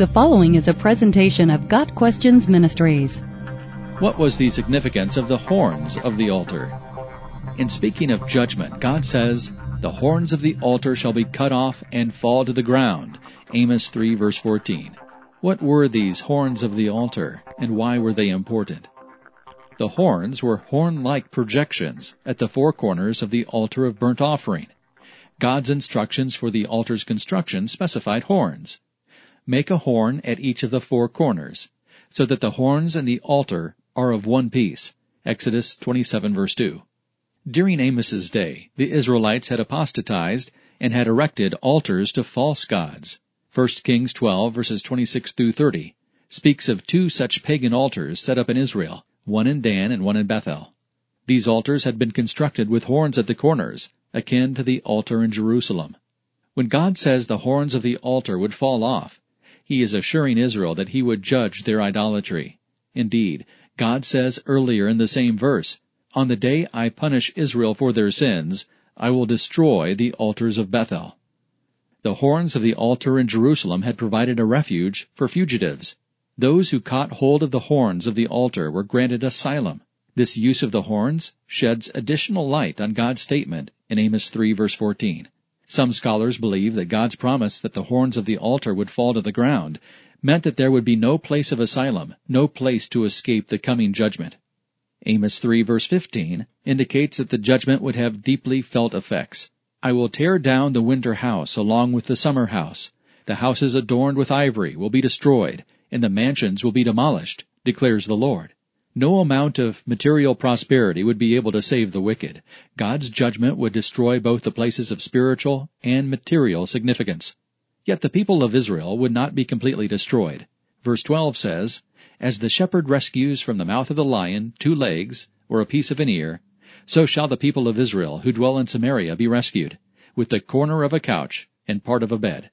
The following is a presentation of Got Questions Ministries. What was the significance of the horns of the altar? In speaking of judgment, God says, The horns of the altar shall be cut off and fall to the ground. Amos 3 verse 14. What were these horns of the altar, and why were they important? The horns were horn-like projections at the four corners of the altar of burnt offering. God's instructions for the altar's construction specified horns. Make a horn at each of the four corners, so that the horns and the altar are of one piece. Exodus 27 verse 2. During Amos's day, the Israelites had apostatized and had erected altars to false gods. 1 Kings 12 verses 26 through 30 speaks of two such pagan altars set up in Israel, one in Dan and one in Bethel. These altars had been constructed with horns at the corners, akin to the altar in Jerusalem. When God says the horns of the altar would fall off, he is assuring Israel that he would judge their idolatry. Indeed, God says earlier in the same verse, On the day I punish Israel for their sins, I will destroy the altars of Bethel. The horns of the altar in Jerusalem had provided a refuge for fugitives. Those who caught hold of the horns of the altar were granted asylum. This use of the horns sheds additional light on God's statement in Amos 3 verse 14. Some scholars believe that God's promise that the horns of the altar would fall to the ground meant that there would be no place of asylum, no place to escape the coming judgment. Amos 3 verse 15 indicates that the judgment would have deeply felt effects. I will tear down the winter house along with the summer house. The houses adorned with ivory will be destroyed, and the mansions will be demolished, declares the Lord. No amount of material prosperity would be able to save the wicked. God's judgment would destroy both the places of spiritual and material significance. Yet the people of Israel would not be completely destroyed. Verse 12 says, As the shepherd rescues from the mouth of the lion two legs, or a piece of an ear, so shall the people of Israel who dwell in Samaria be rescued, with the corner of a couch and part of a bed.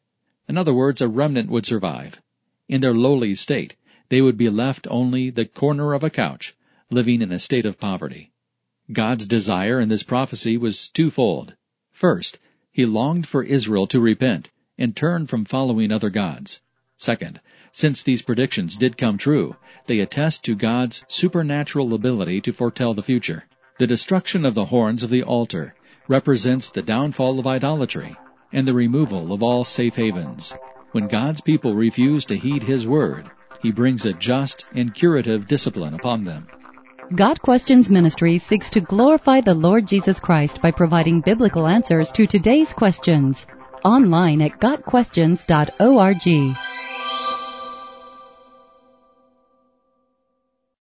In other words, a remnant would survive. In their lowly state, they would be left only the corner of a couch, living in a state of poverty. God's desire in this prophecy was twofold. First, he longed for Israel to repent and turn from following other gods. Second, since these predictions did come true, they attest to God's supernatural ability to foretell the future. The destruction of the horns of the altar represents the downfall of idolatry and the removal of all safe havens. When God's people refuse to heed His word, he brings a just and curative discipline upon them. Got Questions Ministry seeks to glorify the Lord Jesus Christ by providing biblical answers to today's questions. Online at GotQuestions.org.